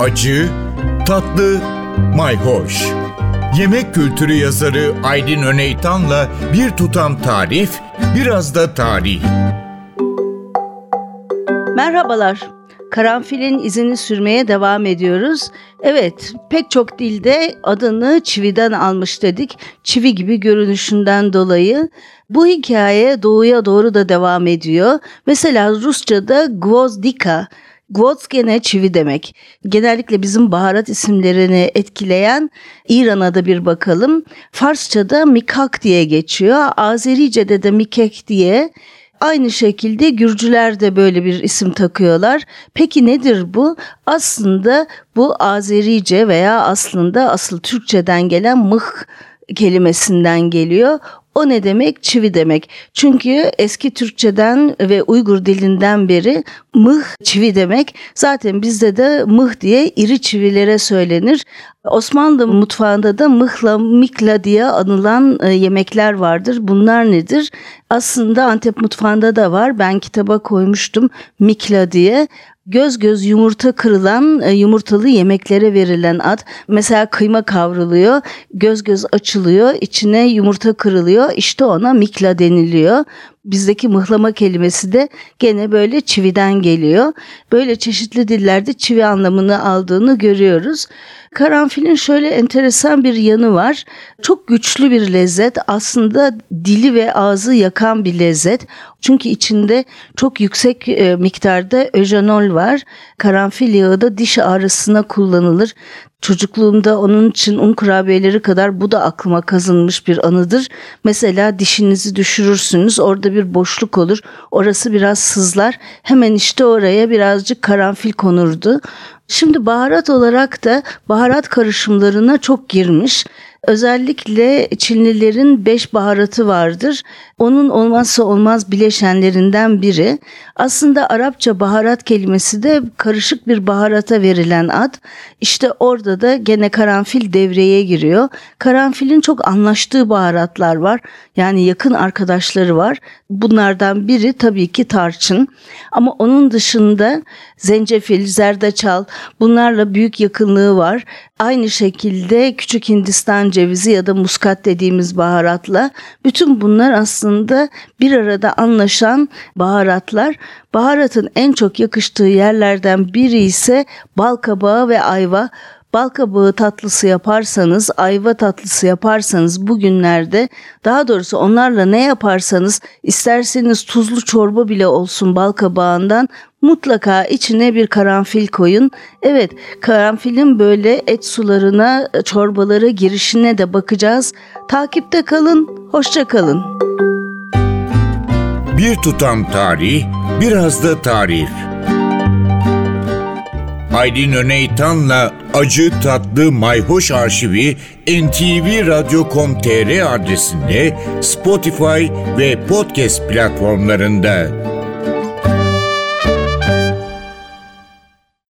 acı, tatlı, mayhoş. Yemek kültürü yazarı Aydın Öneytan'la bir tutam tarif, biraz da tarih. Merhabalar. Karanfilin izini sürmeye devam ediyoruz. Evet, pek çok dilde adını çividen almış dedik. Çivi gibi görünüşünden dolayı. Bu hikaye doğuya doğru da devam ediyor. Mesela Rusça'da gvozdika Gvoz gene çivi demek. Genellikle bizim baharat isimlerini etkileyen İran'a da bir bakalım. Farsça'da mikak diye geçiyor. Azerice'de de mikek diye. Aynı şekilde Gürcüler de böyle bir isim takıyorlar. Peki nedir bu? Aslında bu Azerice veya aslında asıl Türkçeden gelen mıh kelimesinden geliyor. O ne demek? Çivi demek. Çünkü eski Türkçeden ve Uygur dilinden beri mıh çivi demek. Zaten bizde de mıh diye iri çivilere söylenir. Osmanlı mutfağında da mıhla, mikla diye anılan e, yemekler vardır. Bunlar nedir? Aslında Antep mutfağında da var. Ben kitaba koymuştum mikla diye göz göz yumurta kırılan e, yumurtalı yemeklere verilen ad. Mesela kıyma kavruluyor, göz göz açılıyor, içine yumurta kırılıyor. İşte ona mikla deniliyor. Bizdeki mıhlama kelimesi de gene böyle çividen geliyor. Böyle çeşitli dillerde çivi anlamını aldığını görüyoruz. Karanfilin şöyle enteresan bir yanı var. Çok güçlü bir lezzet. Aslında dili ve ağzı yakan bir lezzet. Çünkü içinde çok yüksek e, miktarda öjenol var. Karanfil yağı da diş ağrısına kullanılır. Çocukluğumda onun için un kurabiyeleri kadar bu da aklıma kazınmış bir anıdır. Mesela dişinizi düşürürsünüz orada bir boşluk olur. Orası biraz sızlar. Hemen işte oraya birazcık karanfil konurdu. Şimdi baharat olarak da baharat karışımlarına çok girmiş. Özellikle Çinlilerin beş baharatı vardır. Onun olmazsa olmaz bileşenlerinden biri. Aslında Arapça baharat kelimesi de karışık bir baharata verilen ad. İşte orada da gene karanfil devreye giriyor. Karanfilin çok anlaştığı baharatlar var. Yani yakın arkadaşları var. Bunlardan biri tabii ki tarçın. Ama onun dışında zencefil, zerdeçal bunlarla büyük yakınlığı var. Aynı şekilde küçük Hindistan cevizi ya da muskat dediğimiz baharatla bütün bunlar aslında bir arada anlaşan baharatlar. Baharatın en çok yakıştığı yerlerden biri ise bal kabağı ve ayva. Bal kabağı tatlısı yaparsanız, ayva tatlısı yaparsanız bugünlerde daha doğrusu onlarla ne yaparsanız isterseniz tuzlu çorba bile olsun bal kabağından mutlaka içine bir karanfil koyun. Evet karanfilin böyle et sularına, çorbalara girişine de bakacağız. Takipte kalın, hoşça kalın. Bir tutam tarih, biraz da tarif. Aydın Öneytan'la Acı Tatlı Mayhoş Arşivi ntvradio.com.tr adresinde Spotify ve podcast platformlarında.